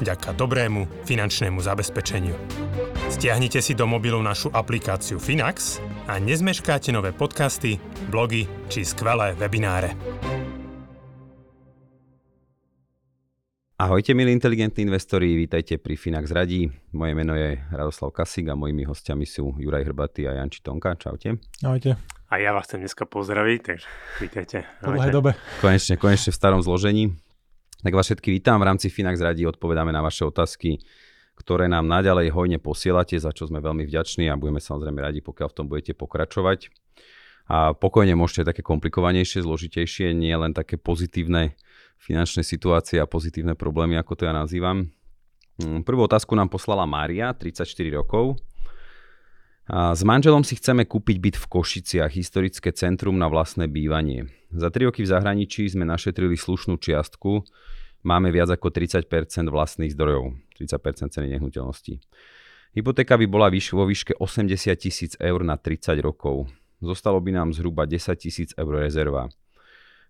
vďaka dobrému finančnému zabezpečeniu. Stiahnite si do mobilu našu aplikáciu Finax a nezmeškáte nové podcasty, blogy či skvelé webináre. Ahojte milí inteligentní investori, vítajte pri Finax Radí. Moje meno je Radoslav Kasík a mojimi hostiami sú Juraj Hrbatý a Janči Tonka. Čaute. Ahojte. A ja vás chcem dneska pozdraviť, takže vítajte. Po dlhej dobe. Konečne, konečne v starom zložení. Tak vás všetky vítam. V rámci Finax Radí odpovedáme na vaše otázky ktoré nám naďalej hojne posielate, za čo sme veľmi vďační a budeme samozrejme radi, pokiaľ v tom budete pokračovať. A pokojne môžete také komplikovanejšie, zložitejšie, nie len také pozitívne finančné situácie a pozitívne problémy, ako to ja nazývam. Mm, prvú otázku nám poslala Mária, 34 rokov. A s manželom si chceme kúpiť byt v Košiciach, historické centrum na vlastné bývanie. Za 3 roky v zahraničí sme našetrili slušnú čiastku, máme viac ako 30% vlastných zdrojov, 30% ceny nehnuteľností. Hypotéka by bola vo výške 80 tisíc eur na 30 rokov. Zostalo by nám zhruba 10 tisíc eur rezerva.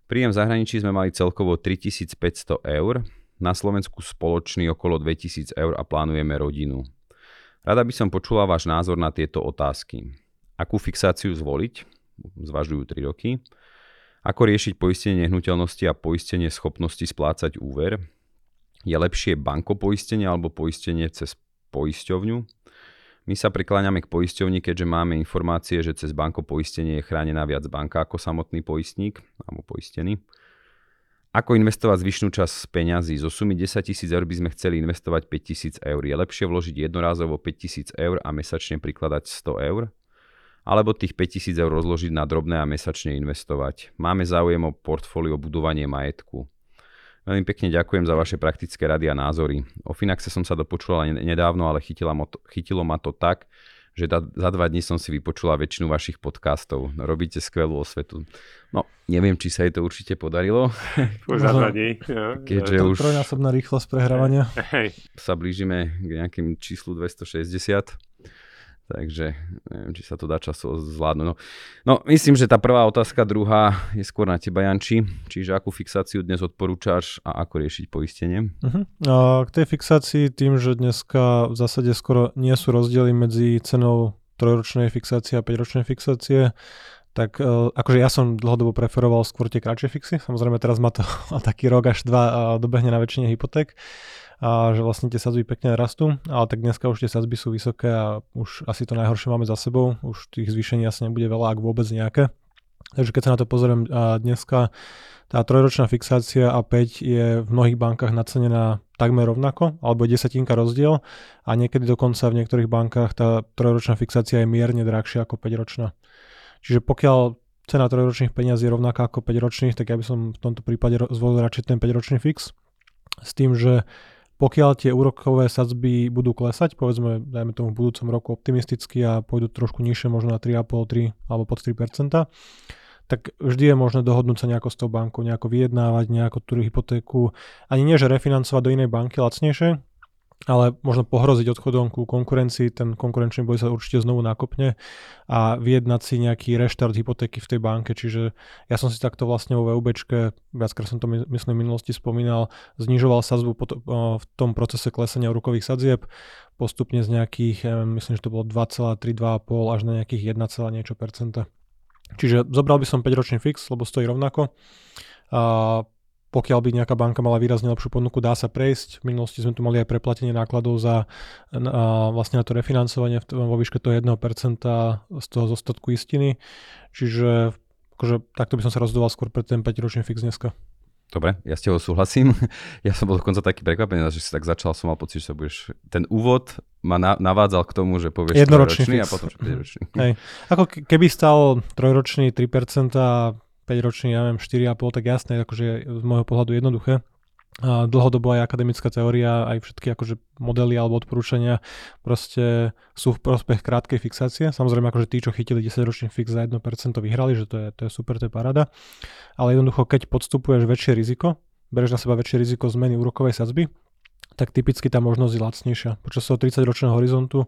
Príjem v zahraničí sme mali celkovo 3500 eur, na Slovensku spoločný okolo 2000 eur a plánujeme rodinu. Rada by som počula váš názor na tieto otázky. Akú fixáciu zvoliť? Zvažujú 3 roky. Ako riešiť poistenie nehnuteľnosti a poistenie schopnosti splácať úver? Je lepšie bankopoistenie alebo poistenie cez poisťovňu? My sa prikláňame k poisťovni, keďže máme informácie, že cez bankopoistenie je chránená viac banka ako samotný poistník alebo poistený. Ako investovať zvyšnú časť peňazí? Zo sumy 10 tisíc eur by sme chceli investovať 5 tisíc eur. Je lepšie vložiť jednorázovo 5 tisíc eur a mesačne prikladať 100 eur? Alebo tých 5000 eur rozložiť na drobné a mesačne investovať. Máme záujem o portfólio budovanie majetku. Veľmi pekne ďakujem za vaše praktické rady a názory. O Finaxe som sa dopočula nedávno, ale chytilo ma to, chytilo ma to tak, že da, za dva dní som si vypočula väčšinu vašich podcastov. Robíte skvelú osvetu. No, neviem, či sa jej to určite podarilo. Už za dva dní. Keďže už... Trojnásobná rýchlosť prehrávania. Hej. Sa blížime k nejakým číslu 260. Takže neviem, či sa to dá času zvládnuť. No, no myslím, že tá prvá otázka, druhá je skôr na teba, Janči. Čiže akú fixáciu dnes odporúčaš a ako riešiť poistenie? Uh-huh. A k tej fixácii tým, že dneska v zásade skoro nie sú rozdiely medzi cenou trojročnej fixácie a 5-ročnej fixácie, tak uh, akože ja som dlhodobo preferoval skôr tie kratšie fixy. Samozrejme teraz má to taký rok až dva uh, dobehne na väčšine hypoték a že vlastne tie sadzby pekne rastú, ale tak dneska už tie sadzby sú vysoké a už asi to najhoršie máme za sebou, už tých zvýšení asi nebude veľa, ak vôbec nejaké. Takže keď sa na to pozriem dneska, tá trojročná fixácia a 5 je v mnohých bankách nacenená takmer rovnako, alebo je desatinka rozdiel a niekedy dokonca v niektorých bankách tá trojročná fixácia je mierne drahšia ako 5-ročná. Čiže pokiaľ cena trojročných peniazí je rovnaká ako 5-ročných, tak ja by som v tomto prípade zvolil radšej ten 5-ročný fix s tým, že pokiaľ tie úrokové sadzby budú klesať, povedzme, dajme tomu v budúcom roku optimisticky a pôjdu trošku nižšie, možno na 3,5, 3 alebo pod 3%, tak vždy je možné dohodnúť sa nejako s tou bankou, nejako vyjednávať, nejako tú hypotéku, ani nie, že refinancovať do inej banky lacnejšie, ale možno pohroziť odchodom ku konkurencii, ten konkurenčný boj sa určite znovu nakopne a vyjednať si nejaký reštart hypotéky v tej banke, čiže ja som si takto vlastne vo VUBčke, viackrát som to myslím v minulosti spomínal, znižoval sadzbu v tom procese klesania úrokových sadzieb postupne z nejakých, myslím, že to bolo 2,3, 2,5 až na nejakých 1, niečo percenta. Čiže zobral by som 5-ročný fix, lebo stojí rovnako. A pokiaľ by nejaká banka mala výrazne lepšiu ponuku, dá sa prejsť. V minulosti sme tu mali aj preplatenie nákladov za na, vlastne na to refinancovanie vo výške toho 1% z toho zostatku istiny. Čiže akože, takto by som sa rozhodoval skôr pre ten 5-ročný fix dneska. Dobre, ja s tebou súhlasím. Ja som bol dokonca taký prekvapený, že si tak začal, som mal pocit, že sa budeš... Ten úvod ma navádzal k tomu, že povieš jednoročný a potom, že 5 Hej. Ako keby stal trojročný 3% a 5-ročný, ja neviem, 4,5, tak jasné, akože z môjho pohľadu jednoduché. A dlhodobo aj akademická teória, aj všetky akože modely alebo odporúčania proste sú v prospech krátkej fixácie. Samozrejme, akože tí, čo chytili 10-ročný fix za 1% vyhrali, že to je, to je super, to je paráda. Ale jednoducho, keď podstupuješ väčšie riziko, bereš na seba väčšie riziko zmeny úrokovej sadzby, tak typicky tá možnosť je lacnejšia. Počas toho 30-ročného horizontu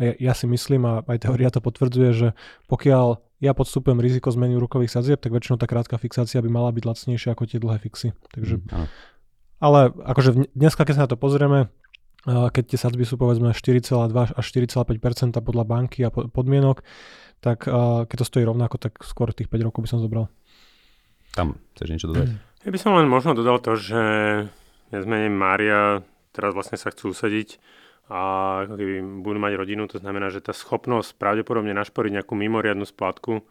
ja, ja si myslím, a aj teória to potvrdzuje, že pokiaľ ja podstupujem riziko zmeny úrokových sadzieb, tak väčšinou tá krátka fixácia by mala byť lacnejšia ako tie dlhé fixy. Takže mm, ale akože dneska, keď sa na to pozrieme, keď tie sadzby sú povedzme 4,2 až 4,5% podľa banky a podmienok, tak keď to stojí rovnako, tak skôr tých 5 rokov by som zobral. Tam chceš niečo dodať? Ja by som len možno dodal to, že viac menej Mária teraz vlastne sa chcú usadiť a ako keby budú mať rodinu, to znamená, že tá schopnosť pravdepodobne našporiť nejakú mimoriadnu splátku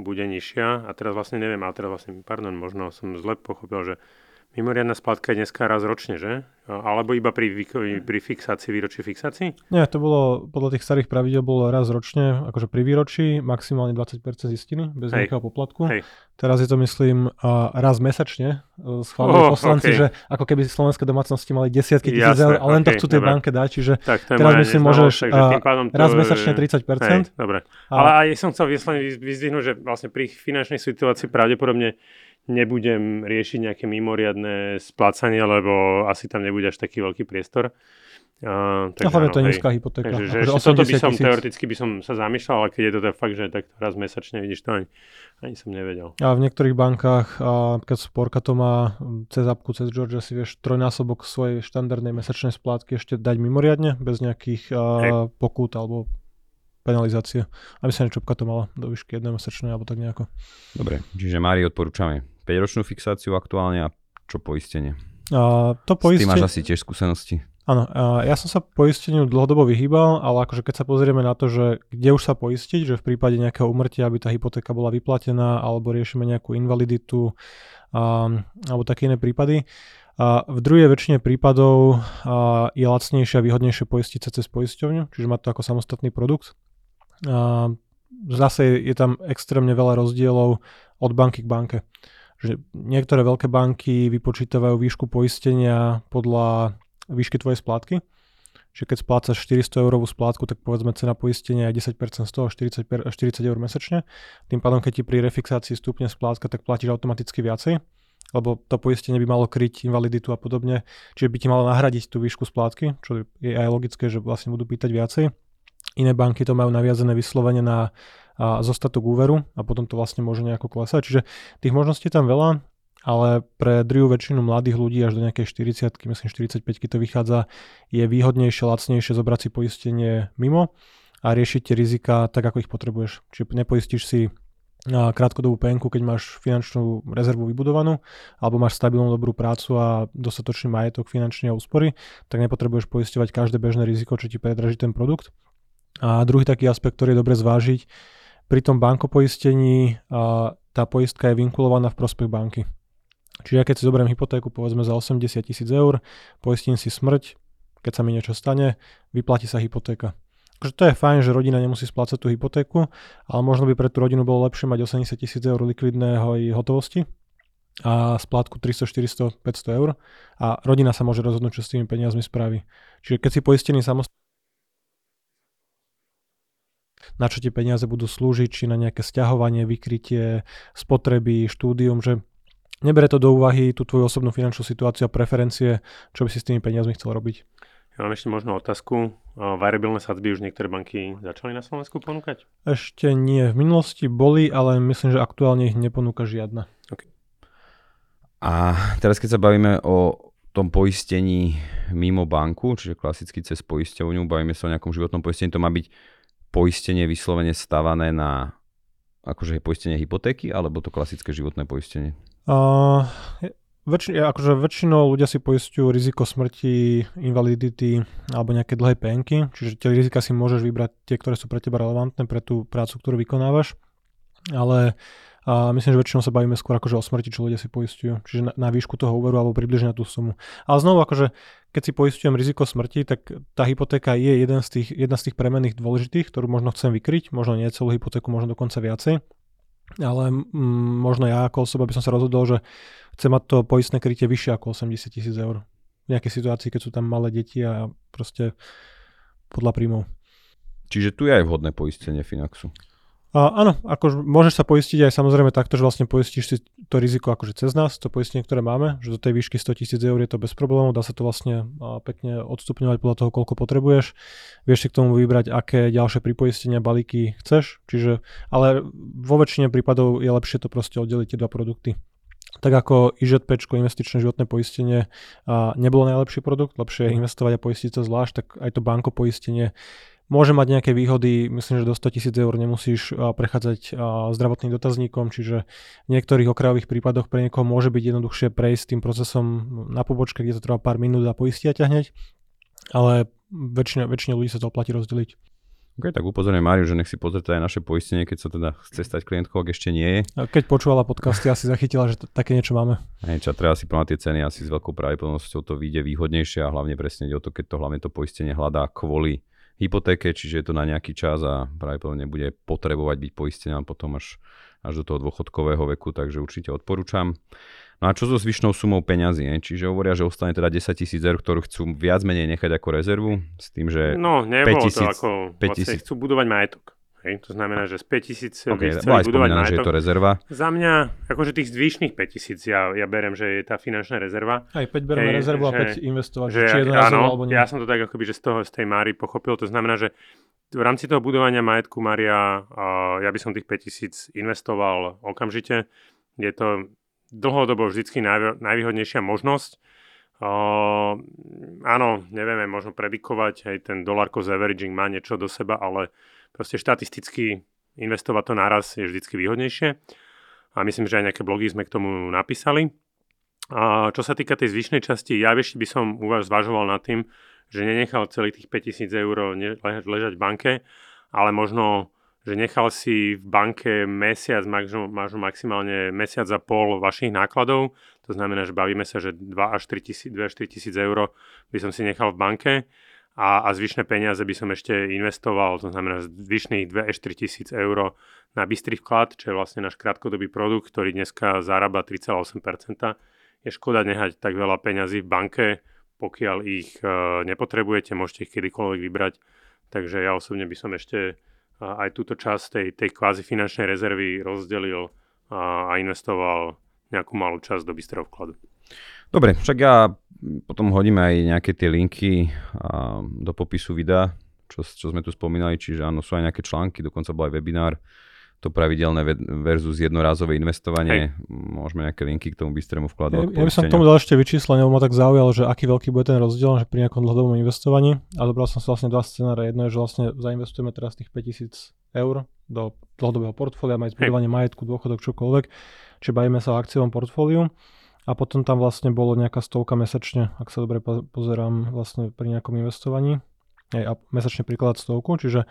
bude nižšia. A teraz vlastne neviem, ale teraz vlastne, pardon, možno som zle pochopil, že Mimoriadná splátka je dneska raz ročne, že? Alebo iba pri, pri fixácii, výročí fixácii? Nie, to bolo, podľa tých starých pravidel bolo raz ročne, akože pri výročí, maximálne 20% zistiny, bez Hej. nejakého poplatku. Hej. Teraz je to, myslím, raz mesačne e, schválujú oh, poslanci, okay. že ako keby slovenské domácnosti mali desiatky tisíc eur a len okay, to chcú tej banke dať, čiže tak, teraz myslím, môžeš to, raz mesačne 30%. Hej, dobre. Ale aj som chcel vyzdvihnúť, že vlastne pri finančnej situácii pravdepodobne nebudem riešiť nejaké mimoriadné splácanie, lebo asi tam nebude až taký veľký priestor. Uh, takže, no, to je nízka hypotéka. Takže, že, že toto by som, tisíc. teoreticky by som sa zamýšľal, ale keď je to tak fakt, že tak raz mesačne vidíš, to ani, ani som nevedel. A v niektorých bankách, a keď Sporka to má cez apku, cez Georgia si vieš trojnásobok svojej štandardnej mesačnej splátky ešte dať mimoriadne, bez nejakých uh, pokút alebo penalizácie. Aby sa niečo to mala do výšky jednomesačnej alebo tak nejako. Dobre, čiže Mári odporúčame 5-ročnú fixáciu aktuálne a čo poistenie? A to poistenie... S tým máš asi tiež skúsenosti. Áno, ja som sa poisteniu dlhodobo vyhýbal, ale akože keď sa pozrieme na to, že kde už sa poistiť, že v prípade nejakého umrtia, aby tá hypotéka bola vyplatená, alebo riešime nejakú invaliditu, a, alebo také iné prípady, a v druhej väčšine prípadov a, je lacnejšie a výhodnejšie poistiť sa cez poisťovňu, čiže mať to ako samostatný produkt. A, zase je tam extrémne veľa rozdielov od banky k banke že niektoré veľké banky vypočítavajú výšku poistenia podľa výšky tvojej splátky. Čiže keď splácaš 400 eurovú splátku, tak povedzme cena poistenia je 10% z toho, 40, 40 eur mesačne. Tým pádom, keď ti pri refixácii stupne splátka, tak platíš automaticky viacej, lebo to poistenie by malo kryť invaliditu a podobne. Čiže by ti malo nahradiť tú výšku splátky, čo je aj logické, že vlastne budú pýtať viacej. Iné banky to majú naviazené vyslovene na a zostatok úveru a potom to vlastne môže nejako klesať. Čiže tých možností tam veľa, ale pre druhú väčšinu mladých ľudí až do nejakej 40 myslím 45 to vychádza, je výhodnejšie, lacnejšie zobrať si poistenie mimo a riešiť tie rizika tak, ako ich potrebuješ. Čiže nepoistíš si krátkodobú penku, keď máš finančnú rezervu vybudovanú, alebo máš stabilnú dobrú prácu a dostatočný majetok finančný a úspory, tak nepotrebuješ poisťovať každé bežné riziko, čo ti predraží ten produkt. A druhý taký aspekt, ktorý je dobre zvážiť, pri tom bankopoistení a tá poistka je vinkulovaná v prospech banky. Čiže ja keď si zoberiem hypotéku povedzme za 80 tisíc eur, poistím si smrť, keď sa mi niečo stane, vyplatí sa hypotéka. Takže to je fajn, že rodina nemusí splácať tú hypotéku, ale možno by pre tú rodinu bolo lepšie mať 80 tisíc eur likvidného i hotovosti a splátku 300, 400, 500 eur a rodina sa môže rozhodnúť, čo s tými peniazmi spraví. Čiže keď si poistený samostatne na čo tie peniaze budú slúžiť, či na nejaké stiahovanie, vykrytie, spotreby, štúdium, že nebere to do úvahy tú tvoju osobnú finančnú situáciu a preferencie, čo by si s tými peniazmi chcel robiť. Ja mám ešte možno otázku. Variabilné sadzby už niektoré banky začali na Slovensku ponúkať? Ešte nie. V minulosti boli, ale myslím, že aktuálne ich neponúka žiadna. Okay. A teraz keď sa bavíme o tom poistení mimo banku, čiže klasicky cez poisťovňu, bavíme sa o nejakom životnom poistení, to má byť poistenie vyslovene stavané na akože poistenie hypotéky, alebo to klasické životné poistenie? Uh, väčši, akože väčšinou ľudia si poistujú riziko smrti, invalidity alebo nejaké dlhé penky, čiže tie rizika si môžeš vybrať tie, ktoré sú pre teba relevantné, pre tú prácu, ktorú vykonávaš. Ale a myslím, že väčšinou sa bavíme skôr akože o smrti, čo ľudia si poistujú. Čiže na, na výšku toho úveru alebo približne na tú sumu. Ale znovu akože, keď si poistujem riziko smrti, tak tá hypotéka je jeden z tých, jedna z tých premenných dôležitých, ktorú možno chcem vykryť, možno nie celú hypotéku, možno dokonca viacej. ale mm, možno ja ako osoba by som sa rozhodol, že chcem mať to poistné krytie vyššie ako 80 tisíc eur. V nejakej situácii, keď sú tam malé deti a proste podľa príjmov. Čiže tu je aj vhodné poistenie Finaxu. A, áno, ako môžeš sa poistiť aj samozrejme takto, že vlastne poistíš si to riziko akože cez nás, to poistenie, ktoré máme, že do tej výšky 100 tisíc eur je to bez problémov, dá sa to vlastne pekne odstupňovať podľa toho, koľko potrebuješ. Vieš si k tomu vybrať, aké ďalšie pripoistenia, balíky chceš, čiže, ale vo väčšine prípadov je lepšie to proste oddeliť tie dva produkty. Tak ako IŽP, investičné životné poistenie, nebolo najlepší produkt, lepšie je investovať a poistiť sa zvlášť, tak aj to banko poistenie môže mať nejaké výhody, myslím, že do 100 tisíc eur nemusíš prechádzať zdravotným dotazníkom, čiže v niektorých okrajových prípadoch pre niekoho môže byť jednoduchšie prejsť tým procesom na pobočke, kde to trvá pár minút a poistia ťa hneď, ale väčšine, väčšine ľudí sa to oplatí rozdeliť. OK, tak upozorňujem Máriu, že nech si pozrite aj naše poistenie, keď sa teda chce stať klientkou, ak ešte nie je. Keď počúvala podcasty, asi zachytila, že t- také niečo máme. Hej, čo treba si plná tie ceny, asi s veľkou pravdepodobnosťou to vyjde výhodnejšie a hlavne presne ide o to, keď to hlavne to poistenie hľadá kvôli hypotéke, čiže je to na nejaký čas a pravdepodobne bude potrebovať byť poistená potom až, až do toho dôchodkového veku, takže určite odporúčam. No a čo so zvyšnou sumou peňazí? Je? Čiže hovoria, že ostane teda 10 tisíc eur, ktorú chcú viac menej nechať ako rezervu, s tým, že No, nebolo 5 000, to ako, 5 000... chcú budovať majetok. Hej, to znamená, že z 5000 okay, by budovať majetok. že je to rezerva. Za mňa, akože tých zvyšných 5000 ja, ja berem, že je tá finančná rezerva. Aj 5 bereme hej, rezervu a 5 investovať. Že, či ak, áno, alebo nie. ja som to tak akoby, že z toho, z tej Máry pochopil. To znamená, že v rámci toho budovania majetku Maria, ja by som tých 5000 investoval okamžite. Je to dlhodobo vždycky najv- najvýhodnejšia možnosť. Uh, áno, nevieme možno predikovať, aj ten dollar cost averaging má niečo do seba, ale proste štatisticky investovať to naraz je vždycky výhodnejšie. A myslím, že aj nejaké blogy sme k tomu napísali. A čo sa týka tej zvyšnej časti, ja ešte by som u vás zvažoval nad tým, že nenechal celých tých 5000 eur ležať v banke, ale možno, že nechal si v banke mesiac, možno maximálne mesiac a pol vašich nákladov. To znamená, že bavíme sa, že 2 až 3 tisíc eur by som si nechal v banke a, a zvyšné peniaze by som ešte investoval, to znamená zvyšných 2 až 3 tisíc eur na bystrý vklad, čo je vlastne náš krátkodobý produkt, ktorý dneska zarába 3,8%. Je škoda nehať tak veľa peňazí v banke, pokiaľ ich uh, nepotrebujete, môžete ich kedykoľvek vybrať. Takže ja osobne by som ešte uh, aj túto časť tej, tej kvázi finančnej rezervy rozdelil uh, a investoval nejakú malú časť do bystrého vkladu. Dobre, však ja potom hodíme aj nejaké tie linky a, do popisu videa, čo, čo sme tu spomínali, čiže áno, sú aj nejaké články, dokonca bol aj webinár, to pravidelné versus jednorázové investovanie. Hej. Môžeme nejaké linky k tomu bystrému vkladu. Ja, ja by som k tomu dal ešte vyčíslenie, lebo ma tak zaujalo, že aký veľký bude ten rozdiel že pri nejakom dlhodobom investovaní. A dobral som sa vlastne dva scenáre. Jedno je, že vlastne zainvestujeme teraz tých 5000 eur do dlhodobého portfólia, mať zbudovanie majetku, dôchodok, čokoľvek. Čiže bavíme sa o akciovom portfóliu a potom tam vlastne bolo nejaká stovka mesačne, ak sa dobre pozerám vlastne pri nejakom investovaní. Hej, a mesačne príklad stovku, čiže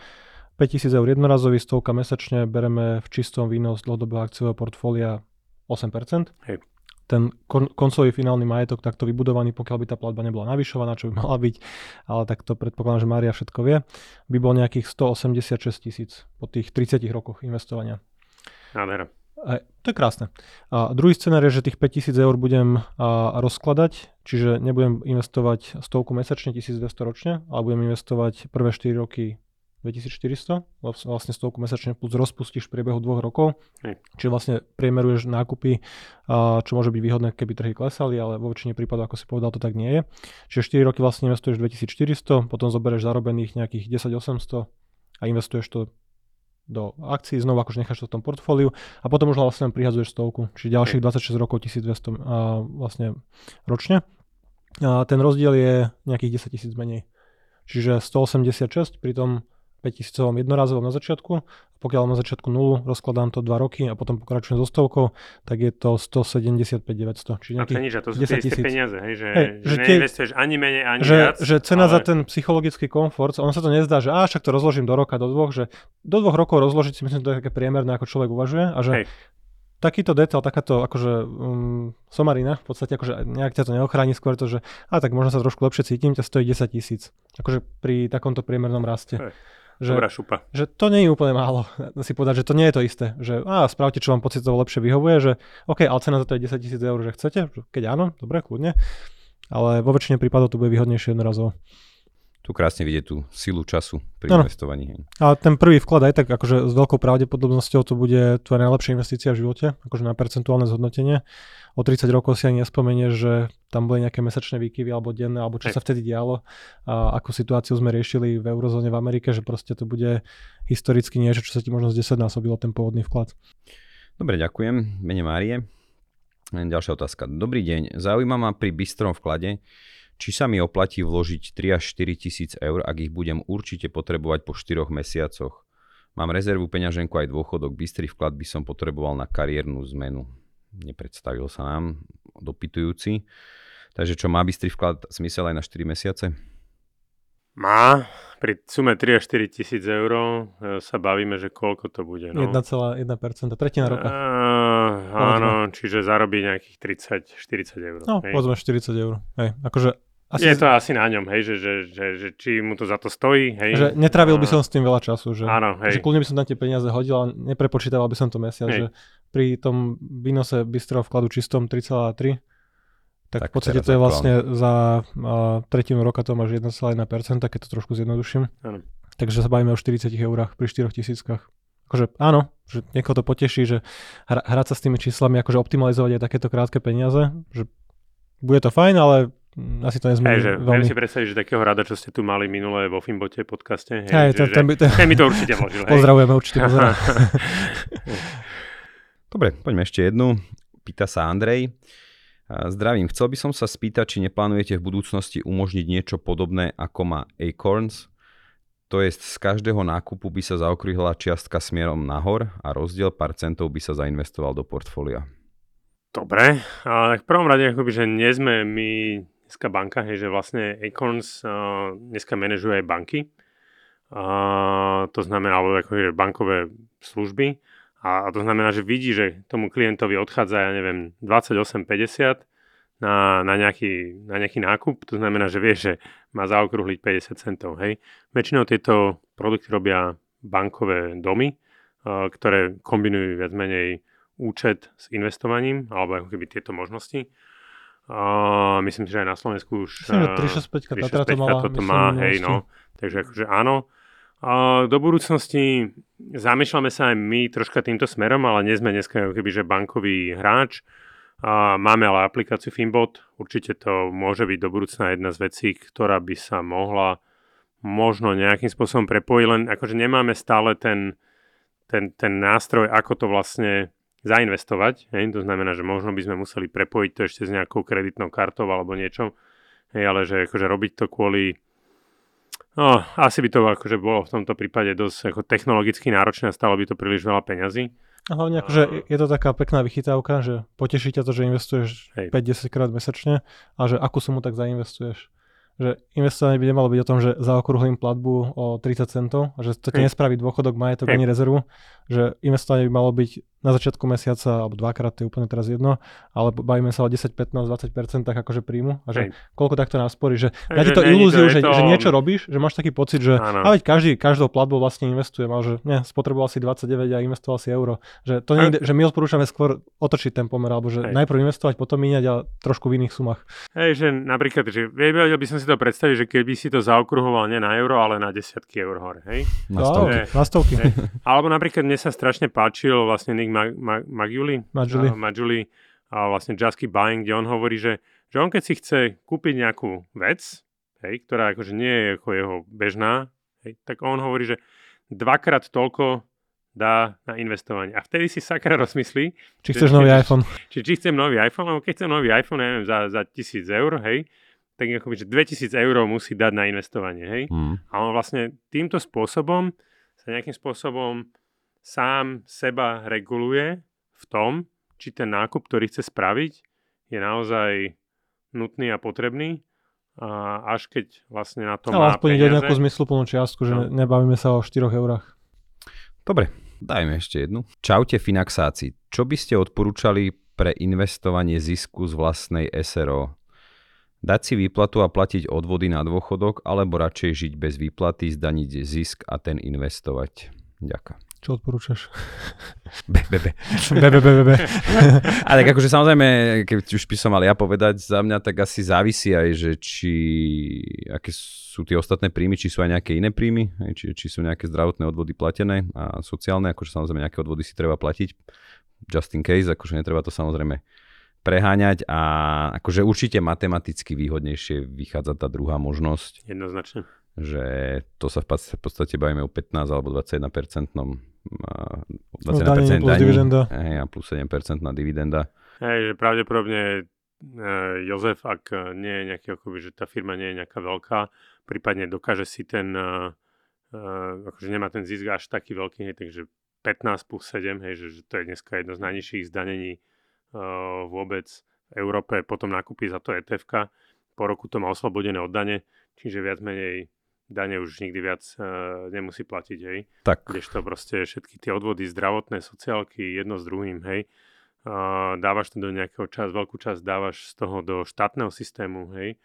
5000 eur jednorazový, stovka mesačne, bereme v čistom výnos dlhodobého akciového portfólia 8%. Hej. Ten kon- koncový finálny majetok takto vybudovaný, pokiaľ by tá platba nebola navyšovaná, čo by mala byť, ale takto predpokladám, že Mária všetko vie, by bol nejakých 186 tisíc po tých 30 rokoch investovania. Nádhera. To je krásne. A druhý scenár je, že tých 5000 eur budem a, rozkladať, čiže nebudem investovať stovku mesačne, 1200 ročne, ale budem investovať prvé 4 roky 2400, vlastne stovku mesačne plus rozpustíš v priebehu dvoch rokov, Hej. čiže vlastne priemeruješ nákupy, čo môže byť výhodné, keby trhy klesali, ale vo väčšine prípadov, ako si povedal, to tak nie je. Čiže 4 roky vlastne investuješ 2400, potom zoberieš zarobených nejakých 10800 a investuješ to do akcií, znovu akože necháš to v tom portfóliu a potom už vlastne prihadzuješ stovku, čiže ďalších 26 rokov 1200 a vlastne ročne. A ten rozdiel je nejakých 10 tisíc menej. Čiže 186 pri tom 5000 jednorazovom na začiatku. Pokiaľ na začiatku nulu, rozkladám to 2 roky a potom pokračujem so stovkou, tak je to 175 900. Čiže a to nič, a to sú tie isté peniaze, hej, že, hey, že, že neinvestuješ ani menej, ani že, viac. Že cena ale... za ten psychologický komfort, ono sa to nezdá, že á, však to rozložím do roka, do dvoch, že do dvoch rokov rozložiť si myslím, že to je také priemerné, ako človek uvažuje a že hey takýto detail, takáto akože um, somarina, v podstate akože nejak ťa to neochráni, skôr to, že a tak možno sa trošku lepšie cítim, ťa stojí 10 tisíc. Akože pri takomto priemernom raste. Hey. Že, Dobrá šupa. že to nie je úplne málo si povedať, že to nie je to isté. Že á, spravte, čo vám pocitovo lepšie vyhovuje, že OK, ale cena za to je 10 tisíc eur, že chcete? Keď áno, dobre, kľudne. Ale vo väčšine prípadov to bude výhodnejšie jednorazovo. Tu krásne vidieť tú silu času pri Áno. investovaní. A ten prvý vklad aj tak akože s veľkou pravdepodobnosťou to bude tvoja najlepšia investícia v živote, akože na percentuálne zhodnotenie. O 30 rokov si ani nespomenieš, že tam boli nejaké mesačné výkyvy alebo denné, alebo čo Hej. sa vtedy dialo a akú situáciu sme riešili v eurozóne v Amerike, že proste to bude historicky niečo, čo sa ti možno z 10 násobilo ten pôvodný vklad. Dobre, ďakujem. Mene Márie. Ďalšia otázka. Dobrý deň. Zaujíma ma pri bystrom vklade, či sa mi oplatí vložiť 3 až 4 tisíc eur, ak ich budem určite potrebovať po 4 mesiacoch. Mám rezervu, peňaženku aj dôchodok. Bystrý vklad by som potreboval na kariérnu zmenu. Nepredstavil sa nám dopytujúci. Takže čo, má bystrý vklad zmysel aj na 4 mesiace? Má, pri sume 3 až 4 tisíc eur e, sa bavíme, že koľko to bude. No. 1,1%, tretina roka. Uh, áno, čiže zarobí nejakých 30-40 eur. No, hej. povedzme 40 eur. Hej, akože asi Je to asi na ňom, hej, že, že, že, že či mu to za to stojí, hej. že netravil by A- som s tým veľa času, že, Áno, že hej. kľudne by som tam tie peniaze hodil, ale neprepočítaval by som to mesiac, Hej. že pri tom výnose bystrého vkladu čistom 3,3, tak, Tak v podstate to je vlastne za uh, tretinu roka to máš 1,1%, keď to trošku zjednoduším. Áno. Takže sa bavíme o 40 eurách pri 4 tisíckach. Akože áno, že niekoho to poteší, že hra, hrať sa s tými číslami, akože optimalizovať aj takéto krátke peniaze, že bude to fajn, ale asi to nezmení Hej, že veľmi. si predstaviť, že takého rada, čo ste tu mali minulé vo Finbote podcaste, hej, Hej, že, ten, že, ten, by, ten, ten mi to určite vložil, pozdravujeme, určite pozdravujem. Dobre, poďme ešte jednu. Pýta sa Andrej. Zdravím, chcel by som sa spýtať, či neplánujete v budúcnosti umožniť niečo podobné ako má Acorns. To je z každého nákupu by sa zaokrúhla čiastka smerom nahor a rozdiel pár centov by sa zainvestoval do portfólia. Dobre, a tak v prvom rade akoby, že nie sme my dneska banka, hej, že vlastne Acorns uh, dneska manažuje aj banky. Uh, to znamená, alebo akože bankové služby. A, a to znamená, že vidí, že tomu klientovi odchádza, ja neviem, 28,50 na, na, nejaký, na nejaký nákup. To znamená, že vie, že má zaokrúhliť 50 centov. Hej. Väčšinou tieto produkty robia bankové domy, uh, ktoré kombinujú viac menej účet s investovaním, alebo ako keby tieto možnosti. Uh, myslím si, že aj na Slovensku už... Myslím, že uh, 365 Tatra to 365 mala. toto myslím, má, hej, no. Takže akože áno. Uh, do budúcnosti zamýšľame sa aj my troška týmto smerom, ale nie sme dneska ako keby, že bankový hráč. Uh, máme ale aplikáciu Finbot. Určite to môže byť do budúcna jedna z vecí, ktorá by sa mohla možno nejakým spôsobom prepojiť, len akože nemáme stále ten, ten, ten nástroj, ako to vlastne zainvestovať. Hej? To znamená, že možno by sme museli prepojiť to ešte s nejakou kreditnou kartou alebo niečo. Hej, ale že akože robiť to kvôli No, asi by to akože bolo v tomto prípade dosť ako technologicky náročné a stalo by to príliš veľa peňazí. A hlavne akože je- je to taká pekná vychytávka, že poteší ťa to, že investuješ Hej. 5-10 krát mesačne a že akú sumu tak zainvestuješ. Že investovanie by nemalo byť o tom, že zaokrúhlim platbu o 30 centov že to ti nespraví dôchodok, majetok ani rezervu. Že investovanie by malo byť na začiatku mesiaca alebo dvakrát, to je úplne teraz jedno, ale bavíme sa o 10, 15, 20% akože príjmu a že Hej. koľko takto nasporí, že Hej, dá ti že to to- ilúziu, je že, to- že niečo robíš, že máš taký pocit, že Áno. a veď každý, každou platbou vlastne investujem, ale že nie, spotreboval si 29 a investoval si euro. Že to nie, že my odporúčame skôr otočiť ten pomer, alebo že Hej. najprv investovať, potom míňať a trošku v iných sumách. Hej, že napríklad, že vedel by som si to predstaviť, že keby si to zaokruhoval nie na euro, ale na desiatky eur hore, hej? Na stovky. Hej. Na stovky. Hej. Alebo napríklad mne sa strašne páčil vlastne Nick Mag- Mag- Maggiuli, Maggiuli. a a vlastne Keep Buying, kde on hovorí, že, že on keď si chce kúpiť nejakú vec, hej, ktorá akože nie je ako jeho bežná, hej, tak on hovorí, že dvakrát toľko dá na investovanie. A vtedy si sakra rozmyslí, Či že- chceš nový že- iPhone. či, či chcem nový iPhone, lebo keď chcem nový iPhone, neviem, za, za 1000 eur, hej, tak akoby, že 2000 eur musí dať na investovanie, hej. Mm. A on vlastne týmto spôsobom sa nejakým spôsobom sám seba reguluje v tom, či ten nákup, ktorý chce spraviť, je naozaj nutný a potrebný. A až keď vlastne na to Ale má aspoň peniaze, nejakú zmysluplnú čiastku, že No. ne- nebavíme sa o 4 eurách. Dobre, dajme ešte jednu. Čaute Finaxáci. Čo by ste odporúčali pre investovanie zisku z vlastnej SRO? Dať si výplatu a platiť odvody na dôchodok, alebo radšej žiť bez výplaty, zdaniť zisk a ten investovať. Ďakujem. Čo odporúčaš? Be, be, be. be, be, be, be, be. Ale tak akože samozrejme, keď už by som mal ja povedať, za mňa tak asi závisí aj, že či, aké sú tie ostatné príjmy, či sú aj nejaké iné príjmy, či, či sú nejaké zdravotné odvody platené a sociálne, akože samozrejme nejaké odvody si treba platiť, just in case, akože netreba to samozrejme preháňať a akože určite matematicky výhodnejšie vychádza tá druhá možnosť. Jednoznačne. Že to sa v podstate bavíme o 15 alebo 21 percentnom 21% daní, plus dividenda. Hej, a plus 7% na dividenda. Hej, že pravdepodobne e, Jozef, ak nie je nejaký, akoby, že tá firma nie je nejaká veľká, prípadne dokáže si ten, uh, akože nemá ten zisk až taký veľký, hej, takže 15 plus 7, hej, že, že to je dneska jedno z najnižších zdanení vôbec v Európe, potom nakúpi za to etf po roku to má oslobodené od dane, čiže viac menej dane už nikdy viac uh, nemusí platiť, hej. Tak. to proste všetky tie odvody, zdravotné, sociálky, jedno s druhým, hej. Uh, dávaš to do nejakého čas, veľkú časť dávaš z toho do štátneho systému, hej,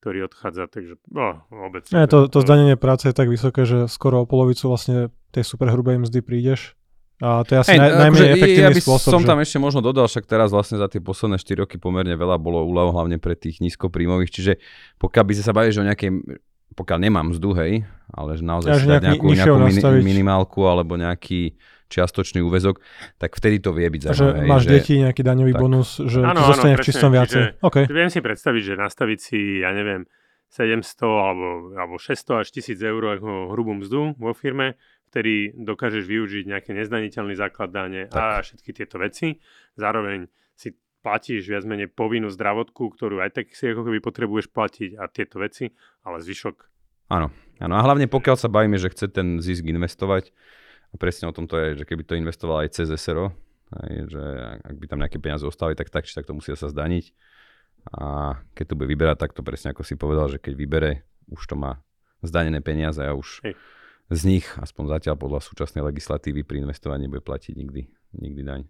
ktorý odchádza, takže oh, vôbec. Nie, to, to zdanenie práce je tak vysoké, že skoro o polovicu vlastne tej superhrubej mzdy prídeš. A to je asi hey, naj, najmenej akože efektívny ja by spôsob. som že... tam ešte možno dodal, však teraz vlastne za tie posledné 4 roky pomerne veľa bolo úľav, hlavne pre tých nízkopríjmových, čiže pokiaľ by ste sa bavili, že o nejakej pokiaľ nemám mzdu, hej, ale že naozaj ja, si dať nejakú, nejakú mini, minimálku alebo nejaký čiastočný úvezok, tak vtedy to vie byť zaujímavé. Že máš že... deti, nejaký daňový tak. bonus, že ano, zostane v čistom viacej. Okay. Viem si predstaviť, že nastaviť si, ja neviem, 700 alebo, alebo 600 až 1000 eur ako hrubú mzdu vo firme, ktorý dokážeš využiť nejaký nezdaniteľný základ dane a všetky tieto veci. Zároveň platíš viac menej povinnú zdravotku, ktorú aj tak si ako keby potrebuješ platiť a tieto veci, ale zvyšok. Áno, áno. A hlavne pokiaľ sa bavíme, že chce ten zisk investovať, a presne o tom to je, že keby to investoval aj cez SRO, aj, že ak by tam nejaké peniaze ostali, tak tak či tak to musia sa zdaniť. A keď to bude vyberať, tak to presne ako si povedal, že keď vybere, už to má zdanené peniaze a už Hej. z nich, aspoň zatiaľ podľa súčasnej legislatívy, pri investovaní bude platiť nikdy, nikdy daň.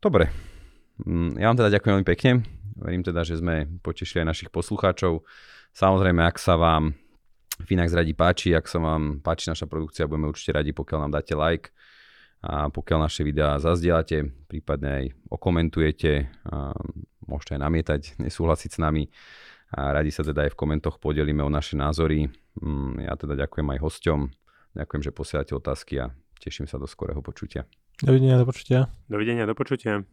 Dobre, ja vám teda ďakujem veľmi pekne. Verím teda, že sme potešili aj našich poslucháčov. Samozrejme, ak sa vám Finax radi páči, ak sa vám páči naša produkcia, budeme určite radi, pokiaľ nám dáte like a pokiaľ naše videá zazdielate, prípadne aj okomentujete, a môžete aj namietať, nesúhlasiť s nami a radi sa teda aj v komentoch podelíme o naše názory. Mm, ja teda ďakujem aj hosťom, ďakujem, že posielate otázky a teším sa do skorého počutia. Dovidenia, do počutia. Dovidenia, do počutia.